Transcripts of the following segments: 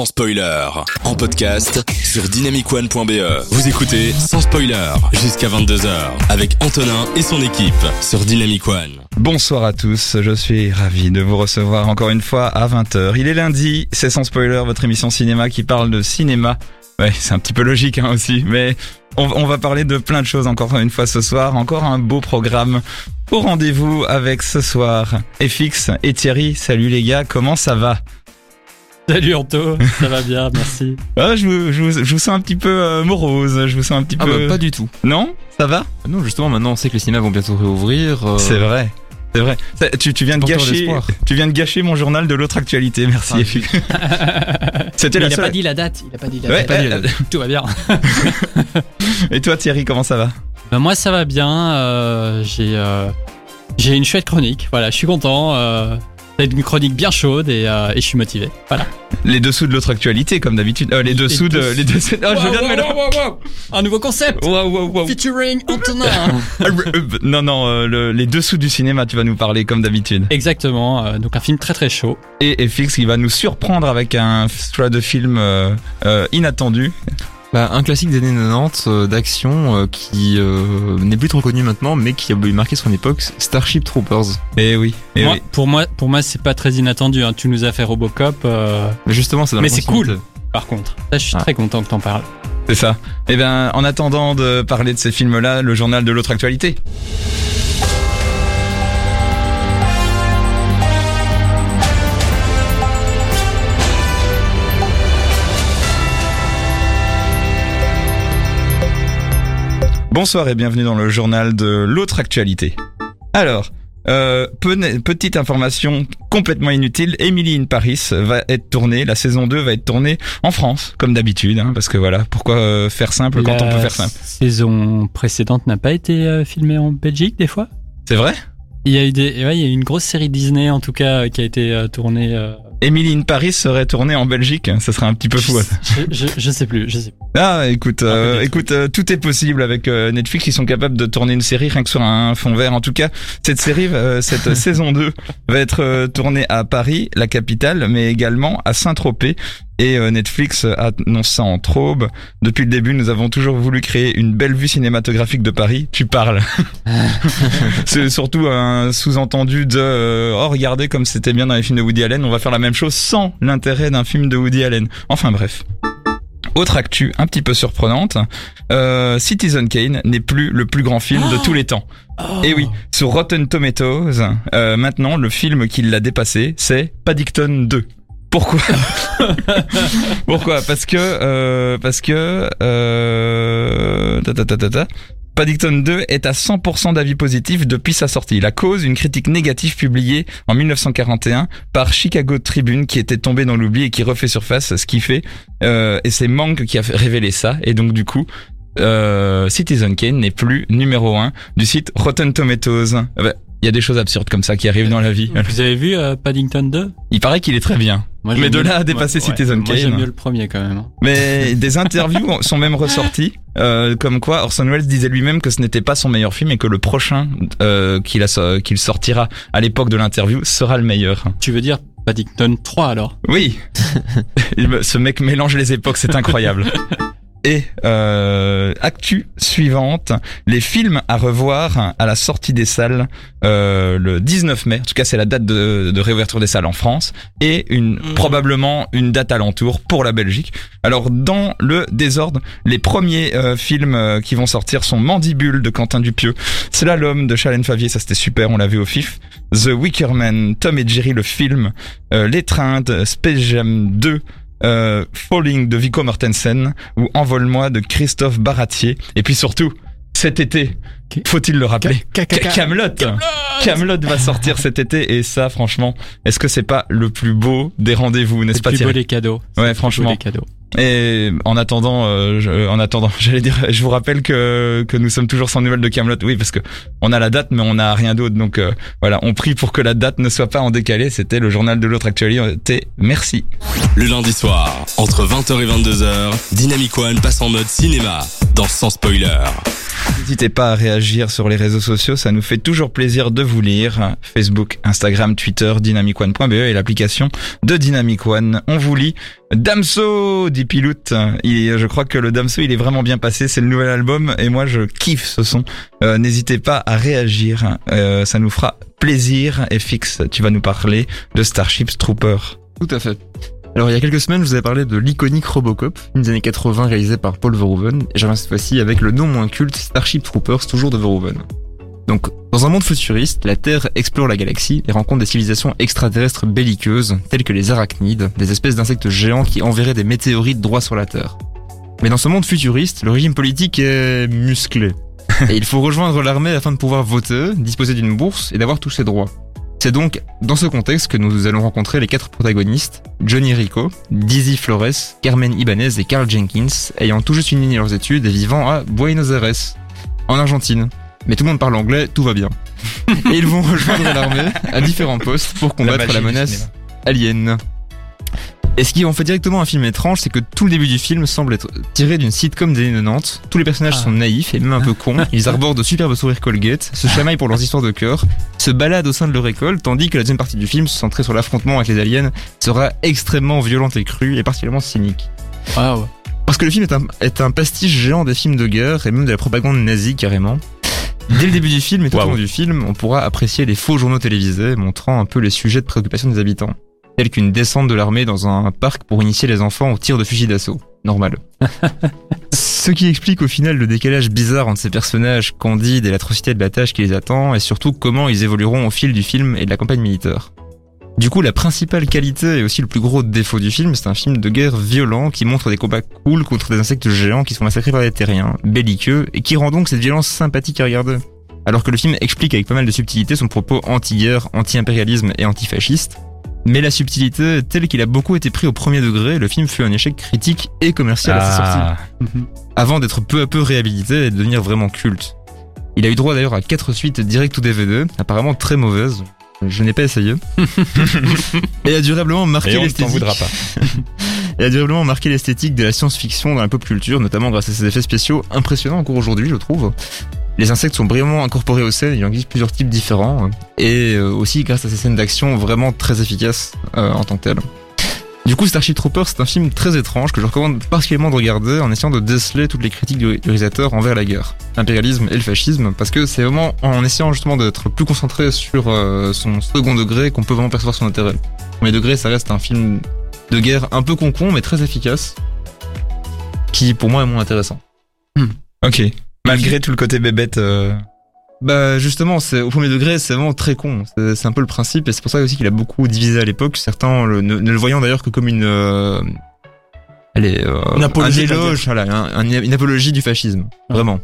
sans spoiler. En podcast sur dynamicone.be. Vous écoutez sans spoiler jusqu'à 22h avec Antonin et son équipe sur Dynamic One. Bonsoir à tous, je suis ravi de vous recevoir encore une fois à 20h. Il est lundi, c'est sans spoiler, votre émission cinéma qui parle de cinéma. Ouais, c'est un petit peu logique hein, aussi, mais on, on va parler de plein de choses encore une fois ce soir. Encore un beau programme au rendez-vous avec ce soir FX et Thierry. Salut les gars, comment ça va? Salut Anto, ça va bien, merci. ah, je, vous, je, vous, je vous sens un petit peu euh, morose, je vous sens un petit Ah peu... bah pas du tout. Non? Ça va? Non, justement, maintenant on sait que les cinémas vont bientôt réouvrir. euh, C'est vrai. C'est vrai. Ça, tu, tu viens de gâcher, tu viens de gâcher mon journal de l'autre actualité. Merci. Ah. C'était Mais la il a seule. pas dit la date, il a pas dit la Ouais, date. pas dit la date. Tout va bien. Et toi Thierry, comment ça va? Bah, moi ça va bien, euh, j'ai euh, j'ai une chouette chronique, voilà, je suis content. Euh, c'est une chronique bien chaude et, euh, et je suis motivé. Voilà. Les dessous de l'autre actualité, comme d'habitude. Euh, les dessous de, les dessous. Oh, je viens de mélanger. Un nouveau concept. Featuring Antonin Non, non, euh, le- les dessous du cinéma, tu vas nous parler comme d'habitude. Exactement, euh, donc un film très très chaud. Et FX qui va nous surprendre avec un choix de film euh, euh, inattendu. Bah, un classique des années 90 euh, d'action euh, qui euh, n'est plus trop connu maintenant, mais qui a marqué son époque, Starship Troopers. Et oui. Moi, oui. Pour moi, pour moi c'est pas très inattendu. hein. Tu nous as fait Robocop, Mais justement, c'est Mais c'est continuité. par contre. Ça, je suis Ah. très content que t'en parles. C'est ça. Eh bien, en attendant de parler de ces films-là, le journal de l'autre actualité. Bonsoir et bienvenue dans le journal de l'autre actualité. Alors, euh, pe- petite information complètement inutile, Emily in Paris va être tournée, la saison 2 va être tournée en France, comme d'habitude, hein, parce que voilà, pourquoi euh, faire simple quand on peut faire simple? saison précédente n'a pas été euh, filmée en Belgique des fois? C'est vrai? Il y a eu des, ouais, il y a eu une grosse série Disney en tout cas qui a été tournée. Emily in Paris serait tournée en Belgique, ça serait un petit peu fou. je, je, je sais plus, je sais. plus. Ah, écoute, euh, écoute, euh, tout est possible avec euh, Netflix. Ils sont capables de tourner une série rien que sur un fond vert. En tout cas, cette série, euh, cette saison 2 va être tournée à Paris, la capitale, mais également à Saint-Tropez. Et euh, Netflix annonce ça en traube. Depuis le début, nous avons toujours voulu créer une belle vue cinématographique de Paris. Tu parles. C'est surtout un sous-entendu de euh, oh regardez comme c'était bien dans les films de Woody Allen. On va faire la même chose sans l'intérêt d'un film de Woody Allen. Enfin bref. Autre actu un petit peu surprenante, euh, Citizen Kane n'est plus le plus grand film de tous les temps. Et oui, sur Rotten Tomatoes, euh, maintenant le film qui l'a dépassé, c'est Paddington 2. Pourquoi Pourquoi Parce que euh, parce que euh. Paddington 2 est à 100% d'avis positif depuis sa sortie. La cause, une critique négative publiée en 1941 par Chicago Tribune qui était tombé dans l'oubli et qui refait surface ce qui fait euh, et c'est Mank qui a révélé ça et donc du coup euh, Citizen Kane n'est plus numéro 1 du site Rotten Tomatoes. Il y a des choses absurdes comme ça qui arrivent dans la vie. Vous avez vu euh, Paddington 2 Il paraît qu'il est très bien. Moi, Mais de là à dépasser moi, Citizen Moi Kane. j'aime mieux le premier quand même. hein. Mais des interviews sont même ressorties, euh, comme quoi Orson Welles disait lui-même que ce n'était pas son meilleur film et que le prochain euh, qu'il sortira à l'époque de l'interview sera le meilleur. Tu veux dire Paddington 3 alors? Oui, ce mec mélange les époques, c'est incroyable. Et euh, actu suivante, les films à revoir à la sortie des salles euh, le 19 mai. En tout cas, c'est la date de, de réouverture des salles en France et une probablement une date alentour pour la Belgique. Alors dans le désordre, les premiers euh, films qui vont sortir sont Mandibule de Quentin Dupieux, Slalom de Chalène Favier, ça c'était super, on l'a vu au FIF. The Wicker Man, Tom et Jerry le film, L'étreinte, Space Jam 2, euh, Falling de Vico Mortensen ou Envole-moi de Christophe Baratier. Et puis surtout, cet été, faut-il le rappeler, Camelot. Camelot va sortir cet été et ça, franchement, est-ce que c'est pas le plus beau des rendez-vous, n'est-ce pas plus beau les cadeaux. Ouais, franchement. Et en attendant, euh, je, en attendant, j'allais dire, je vous rappelle que que nous sommes toujours sans nouvelles de Camelot. Oui, parce que on a la date, mais on n'a rien d'autre. Donc euh, voilà, on prie pour que la date ne soit pas en décalé. C'était le journal de l'autre actualité. Merci. Le lundi soir, entre 20h et 22h, Dynamic One passe en mode cinéma dans Sans Spoiler. N'hésitez pas à réagir sur les réseaux sociaux, ça nous fait toujours plaisir de vous lire. Facebook, Instagram, Twitter, dynamicone.be et l'application de Dynamic One. On vous lit. Damso, dit Piloute. Il, je crois que le Damso, il est vraiment bien passé. C'est le nouvel album et moi, je kiffe ce son. Euh, N'hésitez pas à réagir. Euh, ça nous fera plaisir. Et fixe, tu vas nous parler de Starship Trooper. Tout à fait. Alors il y a quelques semaines, je vous avais parlé de l'iconique Robocop, film des années 80 réalisé par Paul Verhoeven, et reviens cette fois-ci avec le non moins culte Starship Troopers, toujours de Verhoeven. Donc, dans un monde futuriste, la Terre explore la galaxie et rencontre des civilisations extraterrestres belliqueuses, telles que les arachnides, des espèces d'insectes géants qui enverraient des météorites droit sur la Terre. Mais dans ce monde futuriste, le régime politique est musclé. Et il faut rejoindre l'armée afin de pouvoir voter, disposer d'une bourse et d'avoir tous ses droits. C'est donc dans ce contexte que nous allons rencontrer les quatre protagonistes, Johnny Rico, Dizzy Flores, Carmen Ibanez et Carl Jenkins, ayant tout juste fini leurs études et vivant à Buenos Aires, en Argentine. Mais tout le monde parle anglais, tout va bien. Et ils vont rejoindre l'armée à différents postes pour combattre la, menace alien. Et ce qui en fait directement un film étrange, c'est que tout le début du film semble être tiré d'une sitcom des années 90. Tous les personnages Ah. sont naïfs et même un peu cons. Ils arborent de superbes sourires Colgate, se chamaillent pour leurs histoires de cœur, se baladent au sein de leur école, tandis que la deuxième partie du film, centrée sur l'affrontement avec les aliens, sera extrêmement violente et crue et particulièrement cynique. Waouh. Parce que le film est un, est un pastiche géant des films de guerre et même de la propagande nazie carrément. Dès le début du film et tout au long du film, on pourra apprécier les faux journaux télévisés montrant un peu les sujets de préoccupation des habitants. Tels qu'une descente de l'armée dans un parc pour initier les enfants au tir de fusil d'assaut. Normal. Ce qui explique au final le décalage bizarre entre ces personnages candides et l'atrocité de la tâche qui les attend et surtout comment ils évolueront au fil du film et de la campagne militaire. Du coup, la principale qualité et aussi le plus gros défaut du film, c'est un film de guerre violent qui montre des combats cool contre des insectes géants qui sont massacrés par des terriens, belliqueux, et qui rend donc cette violence sympathique à regarder. Alors que le film explique avec pas mal de subtilité son propos anti-guerre, anti-impérialisme et antifasciste. Mais la subtilité, telle qu'il a beaucoup été pris au premier degré, le film fut un échec critique et commercial à sa sortie Ah, avant d'être peu à peu réhabilité et de devenir vraiment culte. Il a eu droit d'ailleurs à quatre suites direct ou DVD, apparemment très mauvaises. Je n'ai pas essayé. et a durablement marqué et on ne t'en l'esthétique. voudra pas. Et a durablement marqué l'esthétique de la science-fiction dans la pop culture, notamment grâce à ses effets spéciaux impressionnants encore aujourd'hui, je trouve. Les insectes sont brillamment incorporés aux scènes, il en existe plusieurs types différents, et euh, aussi grâce à ces scènes d'action vraiment très efficaces euh, en tant que telles. Du coup, Starship Troopers, c'est un film très étrange que je recommande particulièrement de regarder en essayant de déceler toutes les critiques du réalisateur envers la guerre, l'impérialisme et le fascisme, parce que c'est vraiment en essayant justement d'être plus concentré sur euh, son second degré qu'on peut vraiment percevoir son intérêt. Premier degré, ça reste un film de guerre un peu concon, mais très efficace, qui pour moi est moins intéressant. Ok. Malgré tout le côté bébête. euh, Bah justement, c'est au premier degré, c'est vraiment très con. C'est un peu le principe, et c'est pour ça aussi qu'il a beaucoup divisé à l'époque. Certains le- ne, ne le voyant d'ailleurs que comme une, euh, allez, euh, Une apologie un voilà, un- un- une apologie du fascisme, vraiment.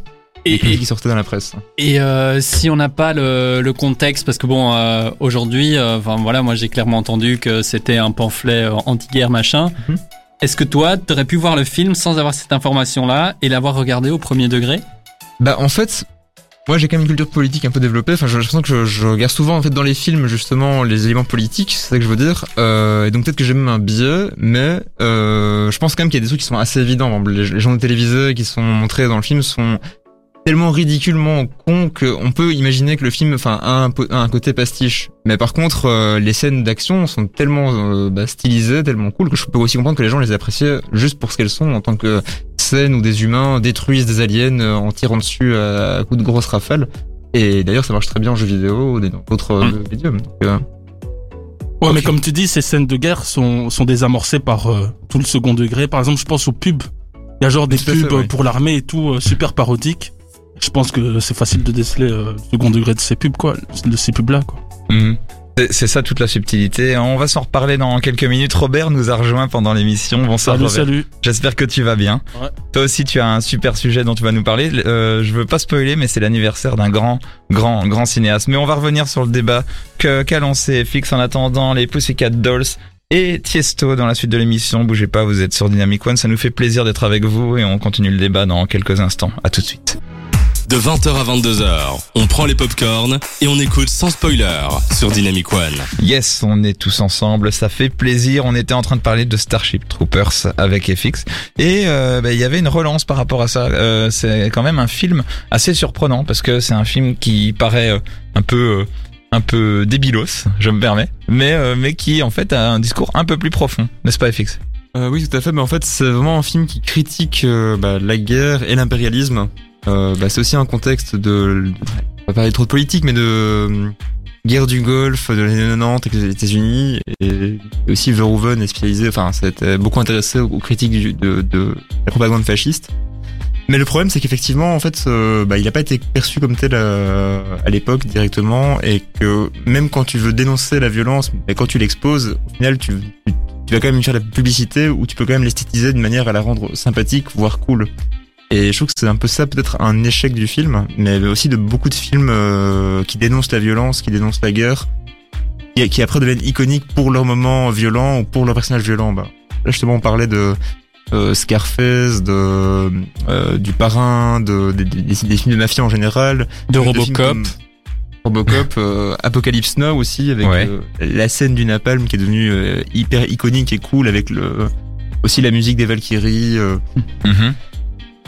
Et, qui sortait dans la presse. et, euh, si on n'a pas le, le contexte, parce que bon, aujourd'hui, enfin voilà, moi j'ai clairement entendu que c'était un pamphlet anti-guerre machin. Mhm. Est-ce que toi, t'aurais pu voir le film sans avoir cette information-là et l'avoir regardé au premier degré? Bah en fait, moi j'ai quand même une culture politique un peu développée. Enfin, j'ai l'impression que je, je regarde souvent en fait dans les films justement les éléments politiques, c'est ça que je veux dire. Euh, et donc peut-être que j'ai même un biais, mais euh, je pense quand même qu'il y a des trucs qui sont assez évidents. Les, les journaux télévisés qui sont montrés dans le film sont tellement ridiculement cons qu'on peut imaginer que le film, enfin, a un, po- a un côté pastiche. Mais par contre, euh, les scènes d'action sont tellement euh, bah, stylisées, tellement cool que je peux aussi comprendre que les gens les apprécient juste pour ce qu'elles sont en tant que scènes où des humains détruisent des aliens euh, en tirant dessus à, coups de grosses rafales. Et d'ailleurs, ça marche très bien en jeux vidéo ou dans d'autres Mm. médiums. Donc, euh, Ouais, mais comme tu dis, ces scènes de guerre sont, sont désamorcées par euh, tout le second degré. Par exemple, je pense aux pubs. Il y a genre des fait, pubs ouais. pour l'armée et tout, euh, super parodiques. Je pense que c'est facile de déceler euh, le second degré de ces pubs, quoi. De ces pubs-là, quoi. Mhm. C'est- ça toute la subtilité. On va s'en reparler dans quelques minutes. Robert nous a rejoint pendant l'émission. Bonsoir Salut, salut. J'espère que tu vas bien. Ouais. Toi aussi, tu as un super sujet dont tu vas nous parler. Euh, je veux pas spoiler, mais c'est l'anniversaire d'un grand, grand, grand cinéaste. Mais on va revenir sur le débat que qu'a lancé FX en attendant les Pussycat Dolls et Tiesto dans la suite de l'émission. Bougez pas, vous êtes sur Dynamic One. Ça nous fait plaisir d'être avec vous et on continue le débat dans quelques instants. À tout de suite. De 20h à 22h. On prend les popcorns et on écoute sans spoiler sur Dynamic One. Yes, on est tous ensemble, ça fait plaisir. On était en train de parler de Starship Troopers avec FX et euh, bah, il y avait une relance par rapport à ça. Euh, c'est quand même un film assez surprenant parce que c'est un film qui paraît euh, un peu euh, un peu débilos, je me permets, mais euh, mais qui en fait a un discours un peu plus profond, n'est-ce pas FX Euh, oui, tout à fait. Mais en fait, c'est vraiment un film qui critique euh, bah, la guerre et l'impérialisme. Euh, bah, c'est aussi un contexte de, on va parler trop de politique, mais de euh, guerre du Golfe de l'année 90 avec les États-Unis et aussi Verhoeven est spécialisé. Enfin, c'était beaucoup intéressé aux critiques de, la propagande fasciste. Mais le problème, c'est qu'effectivement, en fait, euh, bah, il n'a pas été perçu comme tel à l'époque directement, et que même quand tu veux dénoncer la violence, mais quand tu l'exposes, au final, tu, vas quand même faire de la publicité où tu peux quand même l'esthétiser de manière à la rendre sympathique, voire cool. Et je trouve que c'est un peu ça, peut-être un échec du film, mais aussi de beaucoup de films euh, qui dénoncent la violence, qui dénoncent la guerre, qui, qui après deviennent iconiques pour leur moment violent ou pour leur personnage violent. Bah, là, justement, on parlait de euh, Scarface, de euh, du parrain, de, des- des, des films de mafia en général, De Robocop. Robocop, euh, Apocalypse Now aussi avec Ouais. euh, la scène du napalm qui est devenue euh, hyper iconique et cool avec le aussi la musique des Valkyries. euh.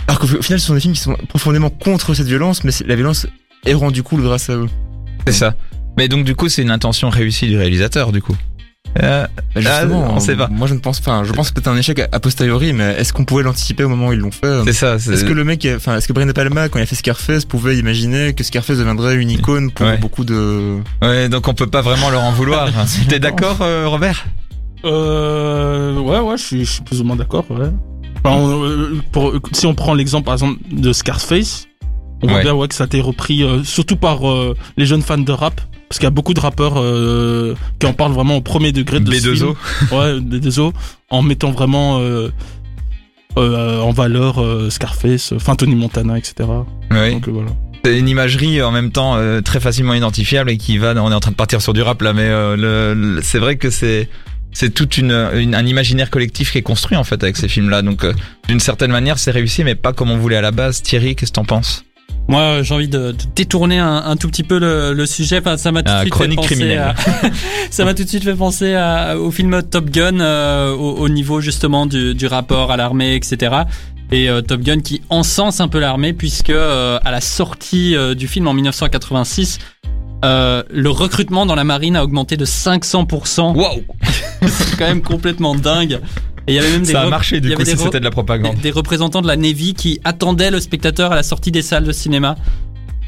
Alors qu'au au final, ce sont des films qui sont profondément contre cette violence, mais la violence est rendue cool grâce à eux. C'est ça. Mais donc du coup, c'est une intention réussie du réalisateur du coup. Euh, Bah, justement, on sait pas. Moi, je ne pense pas. Je pense que c'est peut-être un échec a- posteriori, mais est-ce qu'on pouvait l'anticiper au moment où ils l'ont fait c'est ça. c'est- Est-ce que le mec, enfin, est-ce que Brian De Palma, quand il a fait Scarface, pouvait imaginer que Scarface deviendrait une icône pour Ouais. beaucoup de Ouais, donc on peut pas vraiment leur en vouloir. T'es d'accord, euh, Robert? Euh, ouais, ouais, je suis, je suis plus ou moins d'accord, ouais. On- euh, pour, si on prend l'exemple, par exemple, de Scarface, on voit Ouais. bien, ouais, que ça a été repris, euh, surtout par euh, les jeunes fans de rap. Parce qu'il y a beaucoup de rappeurs qui en parlent vraiment au premier degré de ce B2O. film. Ouais, B2O, en mettant vraiment en valeur Scarface, enfin Tony Montana, etc. Oui. Donc voilà. C'est une imagerie en même temps très facilement identifiable et qui va. On est en train de partir sur du rap là, mais le, le- c'est vrai que c'est c'est toute une, une- un imaginaire collectif qui est construit en fait avec ces films-là. Donc euh, d'une certaine manière, c'est réussi, mais pas comme on voulait à la base. Thierry, qu'est-ce que t'en penses? Moi, j'ai envie de, de détourner un, un tout petit peu le, le sujet. Enfin, ça m'a tout de Ah, suite chronique fait penser à, ça m'a tout de suite fait penser au film Top Gun euh, au, au niveau justement du, du rapport à l'armée, etc. Et euh, Top Gun qui encense un peu l'armée puisque euh, à la sortie euh, du film en 1986, euh, le recrutement dans la marine a augmenté de 500%. Waouh C'est quand même complètement dingue. Et il y avait même des Ça a marché du coup si c'était de la propagande. des, des représentants de la Navy qui attendaient le spectateur à la sortie des salles de cinéma.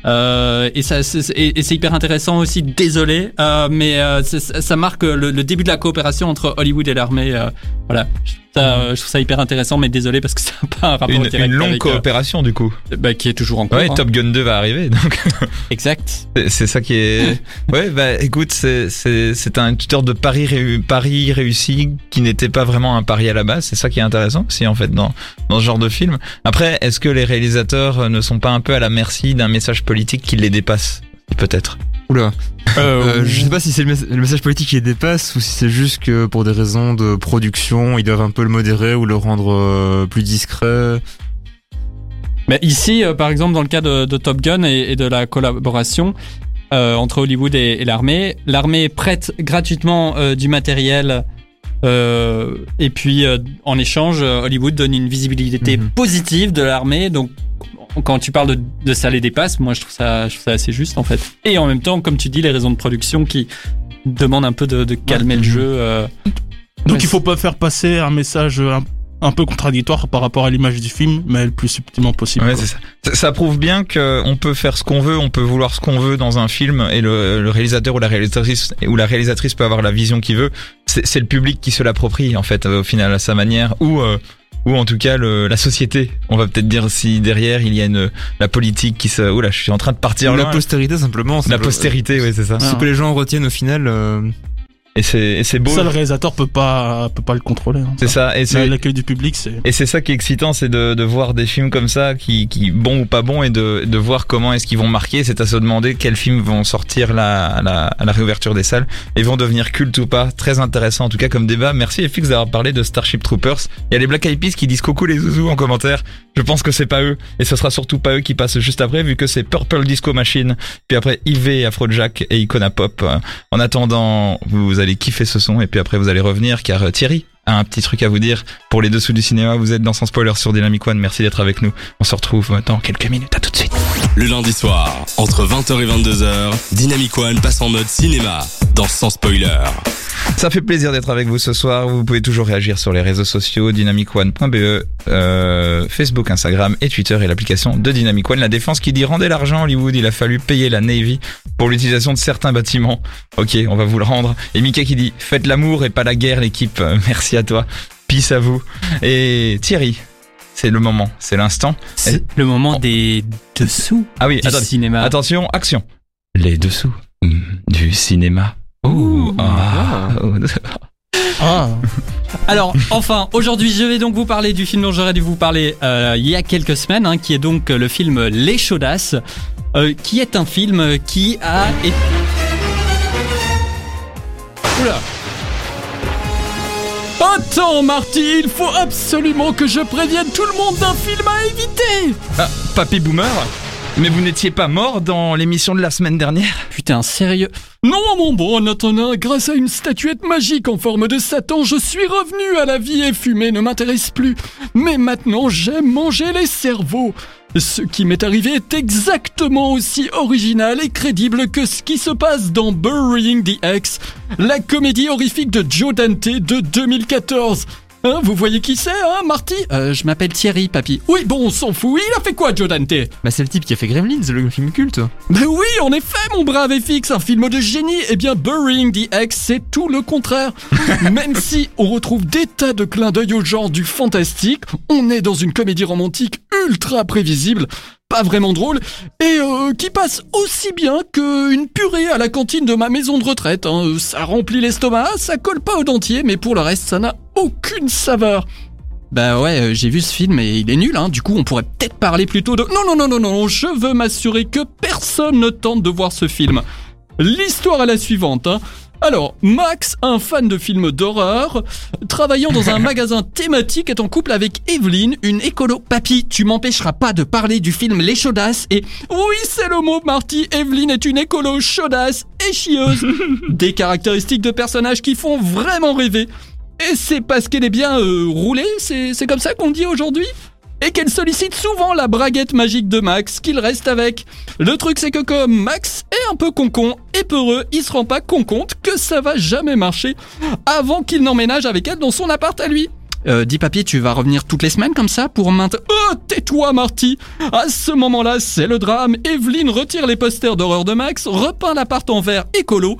Euh, et ça, c'est- et, c'est hyper intéressant aussi. Désolé, euh, mais euh, ça marque le, le début de la coopération entre Hollywood et l'armée. euh, voilà, ça, euh, je trouve ça hyper intéressant, mais désolé parce que ça n'a pas un rapport Une, direct une longue avec, euh, coopération du coup. bah, qui est toujours en cours. Ouais, hein. Top Gun 2 va arriver, donc Exact. c'est- ça qui est. Ouais, bah écoute, c'est un tuteur de pari réu- pari réussi qui n'était pas vraiment un pari à la base. C'est ça qui est intéressant aussi en fait dans dans ce genre de film. Après, est-ce que les réalisateurs euh, ne sont pas un peu à la merci d'un message politique qui les dépasse? Peut-être. Oula. Euh, Euh, je sais pas si c'est le, mes- le message politique qui les dépasse ou si c'est juste que pour des raisons de production, ils doivent un peu le modérer ou le rendre euh, plus discret. Mais ici, euh, par exemple, dans le cas de, de Top Gun et, et de la collaboration euh, entre Hollywood et, et l'armée, l'armée prête gratuitement euh, du matériel. euh, et puis euh, en échange, Hollywood donne une visibilité Mhm. positive de l'armée. Donc quand tu parles de, de ça les dépasse, moi je trouve ça, je trouve ça assez juste en fait. Et en même temps, comme tu dis, les raisons de production qui demandent un peu de, de calmer le jeu. euh, Donc il faut pas faire passer un message un, un peu contradictoire par rapport à l'image du film, mais le plus subtilement possible. Ouais, ça. ça. ça prouve bien que on peut faire ce qu'on veut, on peut vouloir ce qu'on veut dans un film, et le, le réalisateur ou la réalisatrice ou la réalisatrice peut avoir la vision qu'il veut. C'est c'est le public qui se l'approprie en fait au final à sa manière, ou euh, ou en tout cas le, la société. On va peut-être dire si derrière il y a une la politique qui se. Oula, je suis en train de partir Ou la postérité simplement. La postérité, oui, c'est ça. Ce que les gens retiennent au final. euh, Et c'est beau. Ça, le réalisateur peut pas, peut pas le contrôler. hein. C'est ça. Et c'est L'accueil du public, c'est. Et c'est ça qui est excitant, c'est de, de voir des films comme ça, qui, qui bons ou pas bons, et de, de voir comment est-ce qu'ils vont marquer. C'est à se demander quels films vont sortir là, à, la, à la réouverture des salles et vont devenir cultes ou pas. Très intéressant en tout cas comme débat. Merci FX d'avoir parlé de Starship Troopers. Il y a les Black Eyed Peas qui disent coucou les zouzous en commentaire. Je pense que c'est pas eux, et ce sera surtout pas eux qui passent juste après, vu que c'est Purple Disco Machine, puis après Yves, Afrojack et Icona Pop. En attendant, vous allez kiffer ce son, et puis après vous allez revenir, car euh, Thierry un petit truc à vous dire pour les dessous du cinéma. Vous êtes dans Sans Spoiler sur Dynamic One. Merci d'être avec nous. On se retrouve dans quelques minutes. À tout de suite. Le lundi soir, entre 20h et 22h, Dynamic One passe en mode cinéma dans Sans Spoiler. Ça fait plaisir d'être avec vous ce soir. Vous pouvez toujours réagir sur les réseaux sociaux dynamicone.be, euh, Facebook, Instagram et Twitter et l'application de Dynamic One. La défense qui dit rendez l'argent Hollywood, il a fallu payer la Navy pour l'utilisation de certains bâtiments. Ok, on va vous le rendre. Et Mika qui dit faites l'amour et pas la guerre l'équipe. Merci à toi. Peace à vous. Et Thierry, c'est le moment, c'est l'instant. C'est le moment des dessous Ah oui, du attendez. cinéma. Attention, action. Les dessous mm, du cinéma. Ouh. ah, oh. Ah. Alors, enfin, aujourd'hui, je vais donc vous parler du film dont j'aurais dû vous parler euh, il y a quelques semaines, hein, qui est donc le film Les Chaudasses, euh, qui est un film qui a été... Oula Attends, Marty, il faut absolument que je prévienne tout le monde d'un film à éviter Ah, Papy Boomer Mais vous n'étiez pas mort dans l'émission de la semaine dernière Putain, sérieux Non, mon bon Antonin, grâce à une statuette magique en forme de Satan, je suis revenu à la vie et fumer ne m'intéresse plus. Mais maintenant, j'aime manger les cerveaux. Ce qui m'est arrivé est exactement aussi original et crédible que ce qui se passe dans Burying the Ex, la comédie horrifique de Joe Dante de 2014. Hein, vous voyez qui c'est, hein, Marty? Euh, Je m'appelle Thierry, papy. Oui, bon, on s'en fout. Il a fait quoi, Joe Dante? Bah c'est le type qui a fait Gremlins, le film culte. Ben oui, en effet, mon brave FX, un film de génie. Eh bien, Burying the Ex, c'est tout le contraire. Même si on retrouve des tas de clins d'œil au genre du fantastique, on est dans une comédie romantique ultra prévisible, pas vraiment drôle, et euh, qui passe aussi bien qu'une purée à la cantine de ma maison de retraite. hein. Ça remplit l'estomac, ça colle pas au dentier, mais pour le reste, ça n'a aucune saveur. Bah ouais, euh, j'ai vu ce film et il est nul, hein. Du coup, on pourrait peut-être parler plutôt de... Non, non, non, non, non, je veux m'assurer que personne ne tente de voir ce film. L'histoire est la suivante. hein. Alors, Max, un fan de films d'horreur, travaillant dans un magasin thématique, est en couple avec Evelyn, une écolo. Papy, tu m'empêcheras pas de parler du film Les Chaudasses et... Oui, c'est le mot, Marty. Evelyn est une écolo chaudasse et chieuse. Des caractéristiques de personnages qui font vraiment rêver. Et c'est parce qu'elle est bien euh, roulée, c'est c'est comme ça qu'on dit aujourd'hui? Et qu'elle sollicite souvent la braguette magique de Max qu'il reste avec. Le truc c'est que comme Max est un peu concon et peureux, il se rend pas con compte que ça va jamais marcher avant qu'il n'emménage avec elle dans son appart à lui. Euh, dis papy, tu vas revenir toutes les semaines comme ça pour maintenir... Oh, tais-toi Marty À ce moment-là, c'est le drame. Evelyne retire les posters d'horreur de Max, repeint l'appart en verre écolo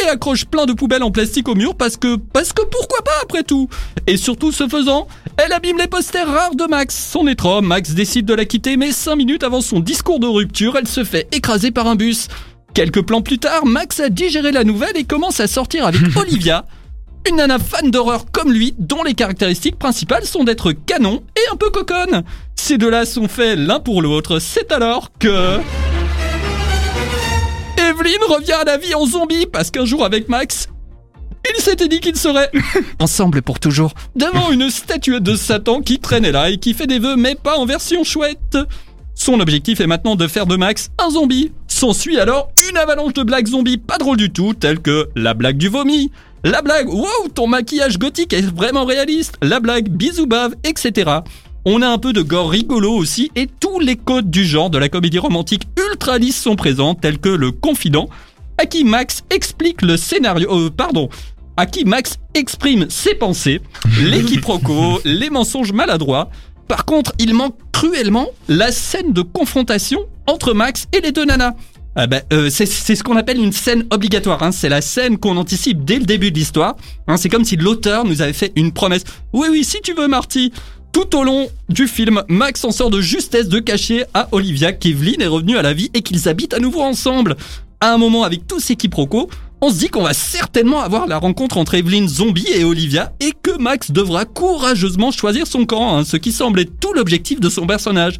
et accroche plein de poubelles en plastique au mur parce que parce que pourquoi pas après tout Et surtout ce faisant, elle abîme les posters rares de Max. Son trop, Max décide de la quitter mais 5 minutes avant son discours de rupture, elle se fait écraser par un bus. Quelques plans plus tard, Max a digéré la nouvelle et commence à sortir avec Olivia, une nana fan d'horreur comme lui, dont les caractéristiques principales sont d'être canon et un peu coconne. Ces deux-là sont faits l'un pour l'autre, c'est alors que... Evelyn revient à la vie en zombie parce qu'un jour avec Max, il s'était dit qu'il serait Ensemble pour toujours. devant une statuette de Satan qui traînait là et qui fait des vœux mais pas en version chouette. Son objectif est maintenant de faire de Max un zombie. S'ensuit alors une avalanche de blagues zombies pas drôles du tout, telles que la blague du vomi, la blague wow ton maquillage gothique est vraiment réaliste, la blague bisou bave, etc. On a un peu de gore rigolo aussi et tous les codes du genre de la comédie romantique ultra lisse sont présents, tels que le confident, à qui Max explique le scénario, euh, pardon, à qui Max exprime ses pensées, les quiproquos, les mensonges maladroits. Par contre, il manque cruellement la scène de confrontation entre Max et les deux nanas. Ah bah, euh, c'est c'est ce qu'on appelle une scène obligatoire. Hein. C'est la scène qu'on anticipe dès le début de l'histoire. Hein, c'est comme si l'auteur nous avait fait une promesse. Oui, oui, si tu veux, Marty. Tout au long du film, Max en sort de justesse de cacher à Olivia qu'Evelyn est revenue à la vie et qu'ils habitent à nouveau ensemble. À un moment, avec tous ces quiproquos, On se dit qu'on va certainement avoir la rencontre entre Evelyn Zombie et Olivia et que Max devra courageusement choisir son camp, hein, ce qui semblait tout l'objectif de son personnage.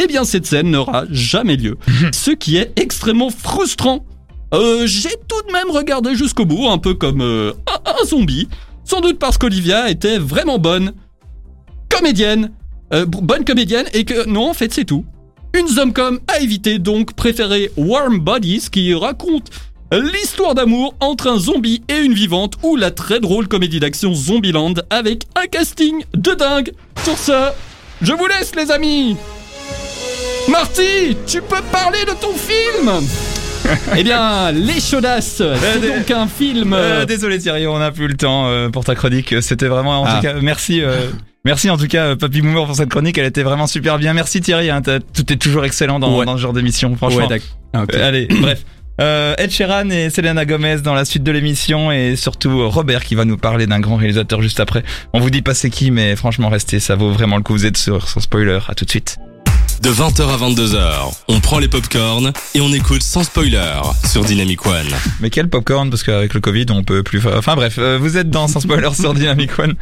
Eh bien, cette scène n'aura jamais lieu, ce qui est extrêmement frustrant. Euh, j'ai tout de même regardé jusqu'au bout, un peu comme euh, un, un zombie, sans doute parce qu'Olivia était vraiment bonne comédienne, euh, bonne comédienne, et que non, en fait, c'est tout. Une zomcom à éviter, donc préférez Warm Bodies, qui raconte l'histoire d'amour entre un zombie et une vivante, ou la très drôle comédie d'action Zombieland avec un casting de dingue. Sur ce, je vous laisse, les amis. Marty, tu peux parler de ton film Eh bien, Les Chaudasses, c'est des- donc un film... Euh, euh, désolé Thierry, on n'a plus le temps euh, pour ta chronique. C'était vraiment en Ah. tout cas merci euh, merci en tout cas euh, Papy Boomer pour cette chronique, elle était vraiment super bien. Merci Thierry, hein, tout est toujours excellent dans, Ouais. dans ce genre d'émission, franchement. Ouais. Ah. Euh, allez, bref. Euh, Ed Sheeran et Selena Gomez dans la suite de l'émission et surtout Robert qui va nous parler d'un grand réalisateur juste après. On vous dit pas c'est qui mais franchement restez, ça vaut vraiment le coup. Vous êtes sur sans spoiler. À tout de suite. De 20h à 22h, on prend les popcorns et on écoute sans spoiler sur Dynamic One. Mais quel popcorn parce qu'avec le Covid on peut plus. Enfin bref, euh, vous êtes dans sans spoiler sur Dynamic One.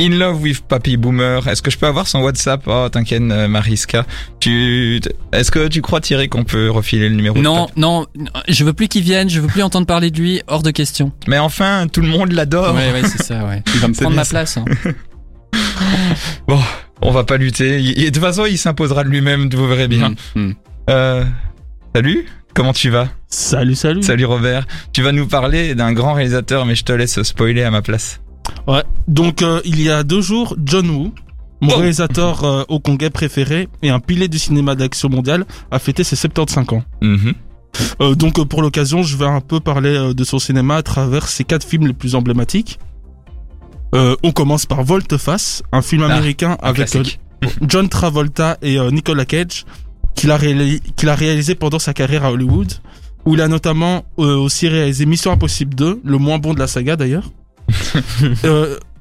In love with Papy Boomer. Est-ce que je peux avoir son WhatsApp? Oh t'inquiète euh, Mariska. Tu est-ce que tu crois Thierry qu'on peut refiler le numéro Non, non, je veux plus qu'il vienne, je veux plus entendre parler de lui, hors de question. Mais enfin tout le monde l'adore. Ouais, ouais, c'est ça, ouais. Il va me prendre ma place. hein. On va pas lutter. Il- de toute façon il s'imposera de lui-même. Vous verrez bien. Mm, mm. Euh, salut. Comment tu vas? Salut, salut. Salut Robert. Tu vas nous parler d'un grand réalisateur, mais je te laisse spoiler à ma place. Ouais. Donc, euh, il y a deux jours, John Woo, mon Oh. réalisateur euh, hongkongais préféré et un pilier du cinéma d'action mondial, a fêté ses 75 ans. Mhm. Euh, donc, pour l'occasion, je vais un peu parler euh, de son cinéma à travers ses quatre films les plus emblématiques. Euh, on commence par Volte-Face, un film Ah, américain Un avec euh. John Travolta et euh, Nicolas Cage, qu'il a, réali- qu'il a réalisé pendant sa carrière à Hollywood, où il a notamment euh, aussi réalisé Mission Impossible 2, le moins bon de la saga d'ailleurs.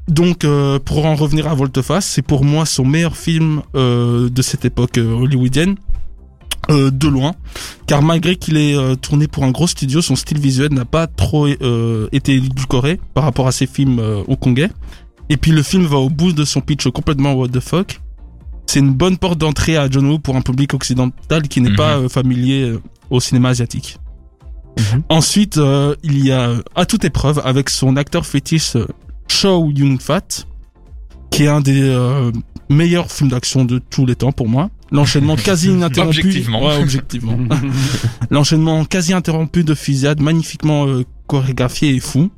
Donc, pour en revenir à Volte-Face, c'est pour moi son meilleur film de cette époque hollywoodienne. Euh, de loin, car malgré qu'il ait euh, tourné pour un gros studio, son style visuel n'a pas trop euh, été édulcoré par rapport à ses films euh, hongkongais. Et puis le film va au bout de son pitch complètement what the fuck. C'est une bonne porte d'entrée à John Woo pour un public occidental qui n'est Mhm. pas euh, familier euh, au cinéma asiatique. Mhm. Ensuite, euh, il y a euh, À toute épreuve avec son acteur fétiche euh, Chow Yun-fat, qui est un des euh, meilleurs films d'action de tous les temps pour moi. L'enchaînement quasi ininterrompu. Objectivement. Ouais, objectivement. L'enchaînement quasi interrompu de fusillades magnifiquement euh, chorégraphié et fou.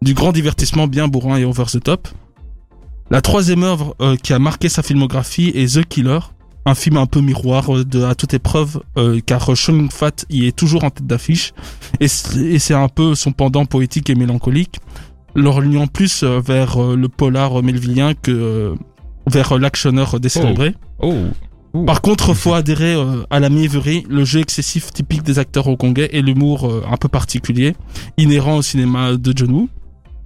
Du grand divertissement bien bourrin et over the top. La troisième œuvre euh, qui a marqué sa filmographie est The Killer, un film un peu miroir euh, de à toute épreuve, euh, car Sean Fat y est toujours en tête d'affiche, et c'est un peu son pendant poétique et mélancolique, l'orientant plus euh, vers euh, le polar euh, melvillien que euh, vers euh, l'actionneur décélébré. Oh. Par contre, faut adhérer euh, à la mièvrerie, le jeu excessif typique des acteurs hongkongais et l'humour euh, un peu particulier, inhérent au cinéma de John Woo,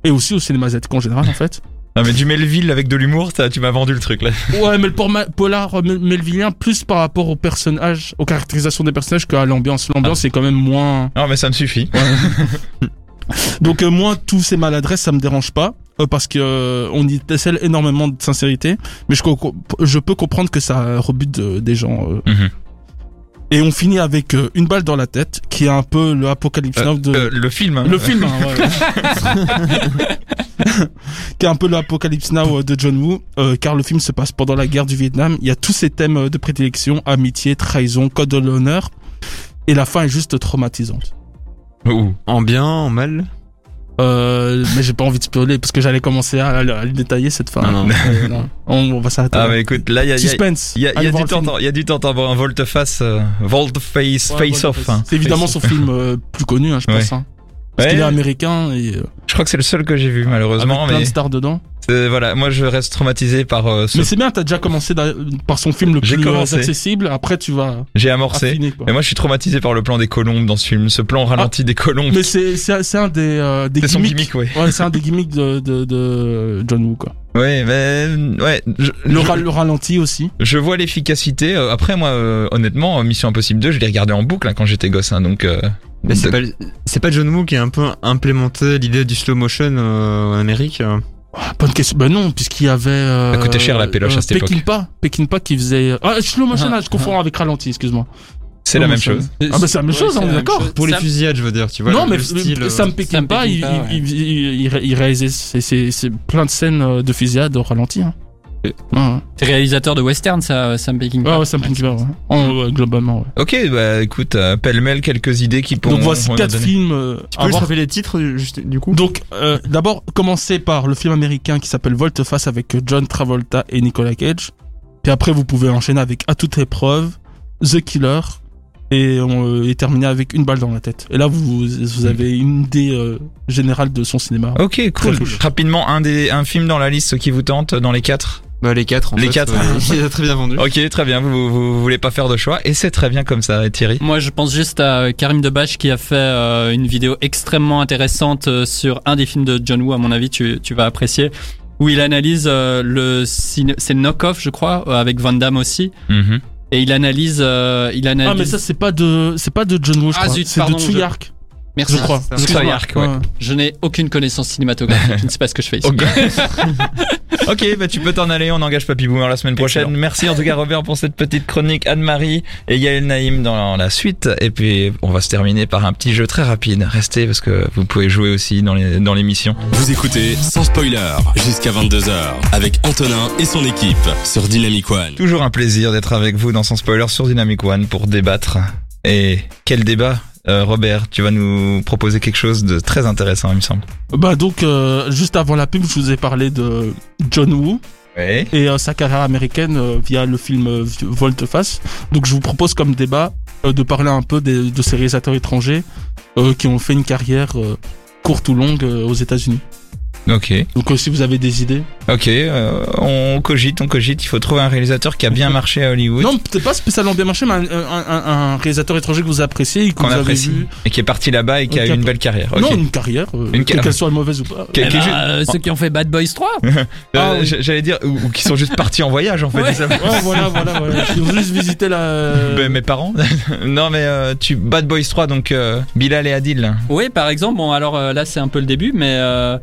et aussi au cinéma asiatique en général en fait. Non mais du Melville avec de l'humour, tu m'as vendu le truc là. Ouais, mais le polar euh, mel- melvillien, plus par rapport aux personnages, aux caractérisations des personnages qu'à l'ambiance. L'ambiance est quand même moins... Non mais ça me suffit. Donc euh, moi, tous ces maladresses, ça me dérange pas. Euh, parce que euh, on y décèle énormément de sincérité, mais je, je peux comprendre que ça rebute euh, des gens. euh. Mhm. Et on finit avec euh, une balle dans la tête, qui est un peu le Apocalypse Now de Euh, le film. hein. le film, hein, ouais. qui est un peu l'Apocalypse Now euh, de John Woo, euh, car le film se passe pendant la guerre du Vietnam. Il y a tous ces thèmes euh, de prédilection, amitié, trahison, code de l'honneur, et la fin est juste traumatisante. Ouh. En bien, en mal? Euh, mais j'ai pas envie de spoiler parce que j'allais commencer à, à le détailler cette fin. Non, non. Euh, non. On, on va s'arrêter. Ah là. mais écoute, là il y a, Suspense. il y a, y du temps, il y a du temps d'avoir un volte-face, euh, volte-face, Ouais, face-off. Hein. C'est évidemment son film plus connu, hein, je pense. Ouais. hein. Parce Ouais, qu'il est américain et Je crois que c'est le seul que j'ai vu avec malheureusement, plein mais de stars dedans. C'est- Voilà, moi je reste traumatisé par euh, ce. Mais c'est bien, t'as déjà commencé par son film le J'ai plus euh, commencé. accessible. Après, tu vas J'ai amorcé. affiner. Mais moi je suis traumatisé par le plan des colombes dans ce film, ce plan ralenti des colombes. Mais c'est un des euh, des C'est son gimmicks. gimmick, ouais. Ouais, c'est un des gimmicks de, de, de John Woo quoi. Ouais, mais ouais, je, Le, je- ra- le ralenti aussi. je vois l'efficacité. Euh, Après moi, euh, honnêtement, euh, Mission Impossible 2, je l'ai regardé en boucle hein, quand j'étais gosse, hein, donc. euh, Mais c'est de- pas, c'est pas John Woo qui a un peu implémenté l'idée du slow motion euh, en Amérique. Euh. Ah, bonne question. Ben non, puisqu'il y avait. Euh, Ça coûtait cher, la péloche, à cette époque. Peckinpah qui faisait. Ah, slow motion, Ah, là, je confonds avec ralenti, excuse-moi. C'est la même chose. Ah bah c'est la même chose, on est d'accord. Pour les Sam- fusillades, je veux dire, tu vois. non, le- mais le style, euh, Sam Peckinpah, il, il, il, il- il réalisait plein de scènes euh, de fusillade au ralenti. Hein. Réalisateur de western, ça, Sam Peckinpah. Ouais, ouais, Sam Peckinpah, ouais. En- ouais, globalement, ouais. Ok, bah écoute, euh, pêle-mêle quelques idées qui pourront. Donc voici quatre donner. films euh, Tu à peux voir. rappeler les titres du- juste, du coup Donc, euh, d'abord, commencer par le film américain qui s'appelle Volte-Face avec John Travolta et Nicolas Cage. Puis après, vous pouvez enchaîner avec À toute épreuve, The Killer, et, on, et terminer avec Une balle dans la tête. Et là, vous, vous avez une idée euh, générale de son cinéma. Ok, cool. cool. Rapidement, un des un film dans la liste qui vous tente dans les quatre. Bah les quatre en Les fait. quatre. euh, il a très bien vendu. Ok, très bien. Vous, vous, vous voulez pas faire de choix et c'est très bien comme ça, Thierry. Moi, je pense juste à Karim Debache qui a fait euh, une vidéo extrêmement intéressante euh, sur un des films de John Woo. À mon avis, tu, tu vas apprécier. Où il analyse euh, le c'est Knock-Off, je crois, avec Van Damme aussi. Mhm. Et il analyse, euh, il analyse. Ah, mais ça, c'est pas de, c'est pas de John Woo, je Ah, crois. c'est de Tsuyark, Merci. je crois. Excuse-moi. Ouais. Je n'ai aucune connaissance cinématographique. je ne sais pas ce que je fais ici. Ok. ok, bah tu peux t'en aller, on engage Papy Boomer la semaine prochaine. Excellent. Merci en tout cas Robert pour cette petite chronique Anne-Marie et Yael Naïm dans la suite. Et puis on va se terminer par un petit jeu très rapide. Restez parce que vous pouvez jouer aussi dans l'émission. Vous écoutez sans spoiler jusqu'à 22h avec Antonin et son équipe sur Dynamic One. Toujours un plaisir d'être avec vous dans son spoiler sur Dynamic One pour débattre. Et quel débat Euh, Robert, tu vas nous proposer quelque chose de très intéressant, il me semble. Bah, donc, euh, juste avant la pub, je vous ai parlé de John Woo. Et euh, sa carrière américaine via le film Volte-Face. Donc je vous propose comme débat de parler un peu des- de ces réalisateurs étrangers qui ont fait une carrière courte ou longue aux États-Unis. Ok. Donc euh, si vous avez des idées. Ok. euh, on cogite, on cogite. Il faut trouver un réalisateur qui a bien marché à Hollywood. Non, peut-être pas spécialement bien marché, mais un, un- un- un réalisateur étranger que vous appréciez Qu'on apprécie. vu. Et qui est parti là-bas et qui a eu une belle carrière. Non, une carrière, euh, Une car- qu'elle soit mauvaise ou pas. Qui- Eh ben, euh, ceux qui ont fait Bad Boys 3. Euh, Ah oui. J'allais dire, ou, ou qui sont juste partis en voyage en fait. Ouais. Ouais, voilà, voilà, voilà. Ils ont juste visité la. Ben, mes parents. non mais euh, tu Bad Boys 3 donc euh, Bilal et Adil. Oui, par exemple. Bon, alors euh, là, c'est un peu le début, mais euh,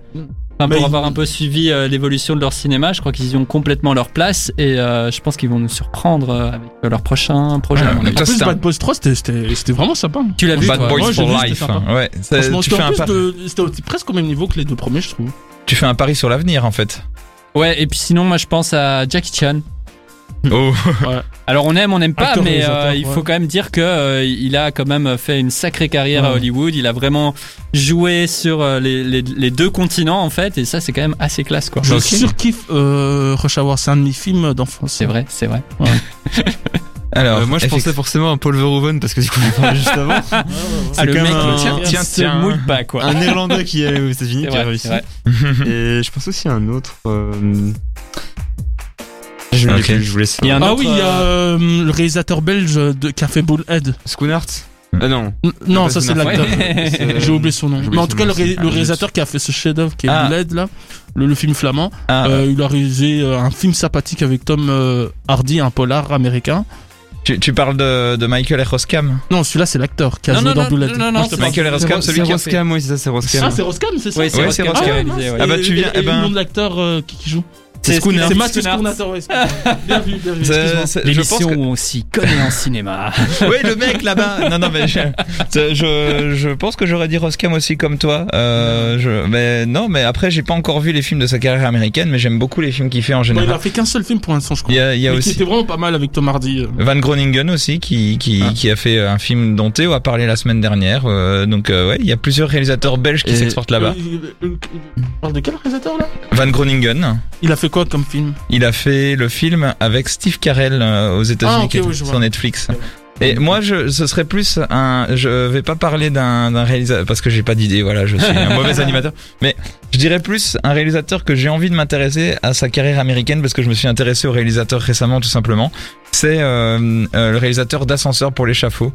enfin, pour avoir un peu suivi euh, l'évolution de leur cinéma, je crois qu'ils y ont complètement leur place et euh, je pense qu'ils vont nous surprendre euh, avec euh, leur prochain projet. À mon avis. En plus, c'est un- Bad Boys 3, c'était- c'était c'était vraiment sympa. Tu l'as vu Bad toi Boys Moi, j'ai for vu, c'était Life. sympa. Ouais. ça- Franchement, tu c'était fais en un plus pa- de- c'était au- presque au même niveau que les deux premiers, je trouve. tu fais un pari sur l'avenir en fait. Ouais, et puis sinon, moi, je pense à Jackie Chan. Oh. Alors on aime, on n'aime pas, Acteur, mais euh, il ouais. faut quand même dire que euh, il a quand même fait une sacrée carrière à. Hollywood. Il a vraiment joué sur euh, les, les, les deux continents en fait, et ça c'est quand même assez classe quoi. Je Ok. surkiffe euh, Rush Hour, c'est un de mes films d'enfance. C'est vrai, c'est vrai. Alors Euh, moi je pensais forcément à Paul Verhoeven parce que du coup on parlait juste avant. Ah, le mec, un- tiens, il tiens, se tiens. mouille pas quoi. un Néerlandais qui est allé aux États-Unis qui a réussi. Et je pense aussi à un autre. euh, Je ne Ok. plus, je vous laisse. Il y a un Ah autre, oui, il y a euh, euh, le réalisateur belge de Café Bullhead. Schoonart Ah non. N- Non, ça c'est l'acteur. Ouais. J'ai oublié son nom. Mais en tout cas, le, ré- réalisateur qui a fait ce chef-d'œuvre qui est Ah. Bullhead là, le, le film flamand, Ah, euh, il a réalisé un film sympathique avec Tom euh, Hardy, un polar américain. tu, tu parles de, de Michael et Roskam. Non, celui-là c'est l'acteur qui a Non, joué non, dans non, Bullhead. non, non, non, Michael et Roskam, celui qui a. Roskam, oui, c'est ça, c'est Roskam. Ah, c'est Roskam, c'est ça Ouais, c'est Roskam. Ah bah, tu viens- et- eh ben- le nom de l'acteur euh, qui, qui joue C'est Schooner. C'est Mathieu Schooner. Bien vu, bien vu, L'émission que- où on s'y connaît en cinéma. Oui, le mec là-bas. Non, non, mais je, je, je pense que j'aurais dit Roskam aussi comme toi. Euh, je, mais non, mais après, j'ai pas encore vu les films de sa carrière américaine, mais j'aime beaucoup les films qu'il fait en Ouais, il général. a fait qu'un seul film pour l'instant, je crois. Il y a, il y a Mais qui aussi était vraiment pas mal avec Tom Hardy. euh. Van Groningen aussi, qui, qui, Ah. qui a fait un film dont Théo a parlé la semaine dernière. Euh, donc, euh, ouais, il y a plusieurs réalisateurs belges qui s'exportent là-bas. Euh, euh, euh, On parle de quel réalisateur là? Van Groningen, Il a fait quoi comme film? Il a fait le film avec Steve Carell euh, aux États-Unis Ah, ok, qui est oui, je sur. Netflix. Et moi, je, ce serait plus un. Je vais pas parler d'un d'un réalisateur parce que j'ai pas d'idée. Voilà, je suis un mauvais animateur. Mais je dirais plus un réalisateur que j'ai envie de m'intéresser à sa carrière américaine parce que je me suis intéressé au réalisateur récemment, tout simplement. C'est euh, euh, le réalisateur d'Ascenseur pour l'échafaud.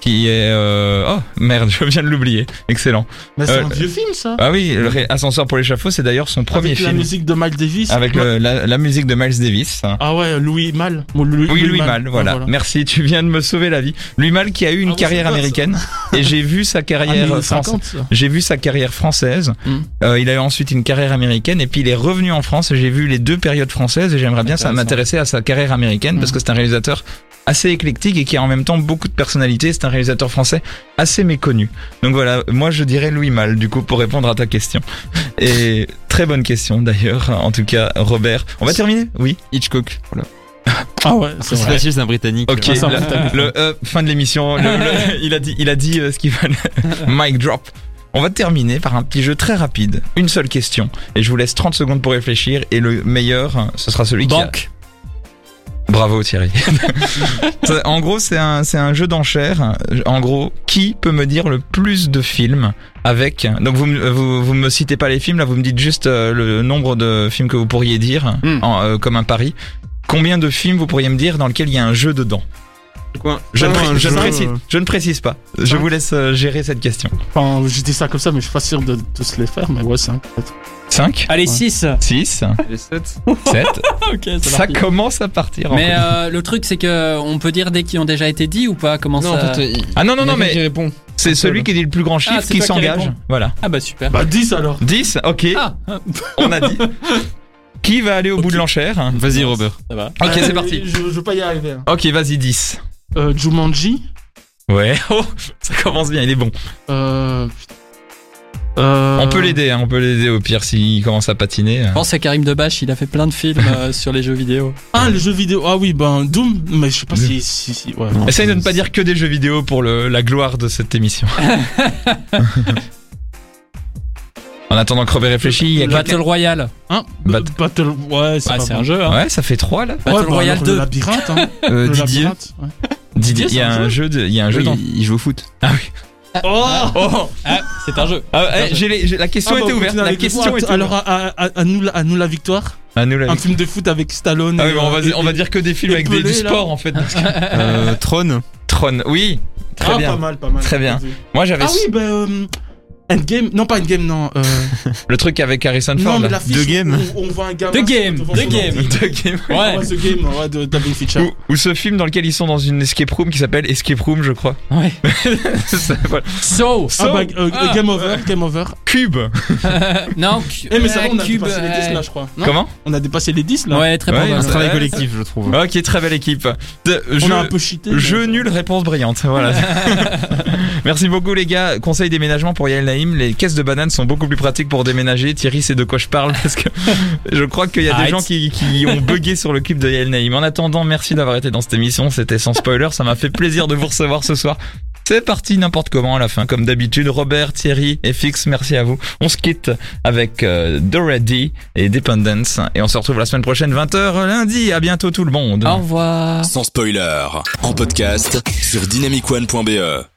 Qui est euh... oh merde je viens de l'oublier excellent Mais c'est Euh, un vieux film, ça. ah oui le ré- Ascenseur pour l'échafaud c'est d'ailleurs son premier Avec la film musique de Miles Davis. avec le- la, la musique de Miles Davis Ah ouais, Louis Mal. Louis, oui, Louis Malle, Ah, voilà. Merci, tu viens de me sauver la vie. Louis Malle qui a eu une Ah carrière quoi, américaine et j'ai vu sa carrière française. 50, ça. J'ai vu sa carrière française. Mm. Euh, il a eu ensuite une carrière américaine et puis il est revenu en France. et J'ai vu les deux périodes françaises et j'aimerais bien ça m'intéresser à sa carrière américaine parce Mm. que c'est un réalisateur assez éclectique et qui a en même temps beaucoup de personnalité. C'est un réalisateur français assez méconnu. Donc voilà, moi je dirais Louis Malle du coup pour répondre à ta question. Et très bonne question d'ailleurs. En tout cas, Robert, on va terminer? Oui. Hitchcock. Voilà. Ah ouais, c'est vrai. facile, c'est un britannique. Ok, Ah, on le, euh, fin de l'émission. il a dit, il a dit euh, ce qu'il fallait. Mic drop. On va terminer par un petit jeu très rapide. Une seule question. Et je vous laisse 30 secondes pour réfléchir. Et le meilleur, ce sera celui qui a... Bravo Thierry. En gros, c'est un, c'est un jeu d'enchères. En gros, qui peut me dire le plus de films avec... Donc vous, vous, vous me citez pas les films, là vous me dites juste euh, le nombre de films que vous pourriez dire Hmm. en, euh, comme un pari. Combien de films vous pourriez me dire dans lequel il y a un jeu dedans Quoi je, ne pré- un je ne jeu, précise, je ne précise pas. Je vous laisse euh, gérer cette question. Enfin, je dis ça comme ça, mais je suis pas sûr de tous les faire, mais ouais, 5 peut-être. 5, Allez, Ouais. 6. 6, Les 7. 7. ok, c'est Ça commence à partir. en Mais euh, le truc, c'est que on peut dire dès qu'ils ont déjà été dit ou pas? Comment Non, ça en fait, il- Ah non, non, non, qui mais répond. c'est celui qui dit le plus grand chiffre Ah, c'est qui qui s'engage. Voilà. Ah bah super. Bah 10 alors. 10, ok, Ah, on a dit. Qui va aller au bout de l'enchère? Vas-y, Robert. ça va. Ok, c'est Euh, parti. Je, je veux pas y arriver. hein. Ok, vas-y, 10. Euh, Jumanji. Ouais, oh, ça commence bien, il est bon. Euh... Euh... On peut l'aider, hein, on peut l'aider au pire s'il commence à patiner. Je pense à Karim Debache, il a fait plein de films euh, sur les jeux vidéo. Ah, les jeux vidéo. Ah oui, ben Doom. Mais je sais pas si, si, si. Ouais. Essaye de ne pas dire que des jeux vidéo pour le, la gloire de cette émission. en attendant que Robert réfléchisse, il y a Battle quelqu'un- Royale. Hein? Bat- Battle. Ouais, c'est Ah, un jeu, hein. Ouais, ça fait 3 là. Battle Ouais, bah, Royale alors, 2. Le labyrinthe. Hein. Euh, le Didier. labyrinthe. ouais. Didier, il y a un jeu, de- il y a un jeu Oui, dans. il, joue au foot. Oh Oh Ah, c'est un jeu. Ah, eh, j'ai les- j'ai- la question Ah, bah, était ouverte. La question était Alors, ouverte. à, à, à, nous, la- à nous la victoire. Ah, nous, la- Un film de foot avec Stallone. Ah et, oui, mais on va, euh, et- on va dire que des films et avec des, du là. sport en fait. Euh, Tron. Tron, oui, très ah, bien. pas mal, pas mal. Très bien. Moi j'avais Ah oui, ben. euh, Endgame. Non, pas Endgame, non. Euh, le truc avec Harrison Ford. non, mais là. la fiche. The Game. On, on voit un gamin. The Game, The Game. The Game. Ouais. Ouais, The Game, ouais, de Fincher. Ou, ou ce film dans lequel ils sont dans une escape room qui s'appelle Escape Room, je crois. Ouais. Ça, voilà. So. Ah, bah, euh, Ah. Game Over, Game Over. Cube. non, cu- Eh, mais ça va, on a Cube, dépassé les 10 euh, là, je crois. Non Comment On a dépassé les 10 là. Ouais, très Ouais, probable. Un travail ouais, collectif, je trouve. Ok, très belle équipe. De- On jeu, a un peu cheaté. jeu nul, réponse brillante. Voilà. Merci beaucoup les gars. Conseil déménagement pour Yael Naïm. Les caisses de bananes sont beaucoup plus pratiques pour déménager. Thierry, c'est de quoi je parle parce que je crois qu'il y a des gens qui, qui ont bugué sur le clip de Yael Naïm. En attendant, merci d'avoir été dans cette émission. C'était sans spoiler. Ça m'a fait plaisir de vous recevoir ce soir. C'est parti n'importe comment à la fin, comme d'habitude. Robert, Thierry et Fix, merci à vous. On se quitte avec euh, The Ready et Dependence. Et on se retrouve la semaine prochaine, 20h lundi. À bientôt tout le monde. Au revoir. Sans spoiler, en podcast sur dynamicone.be.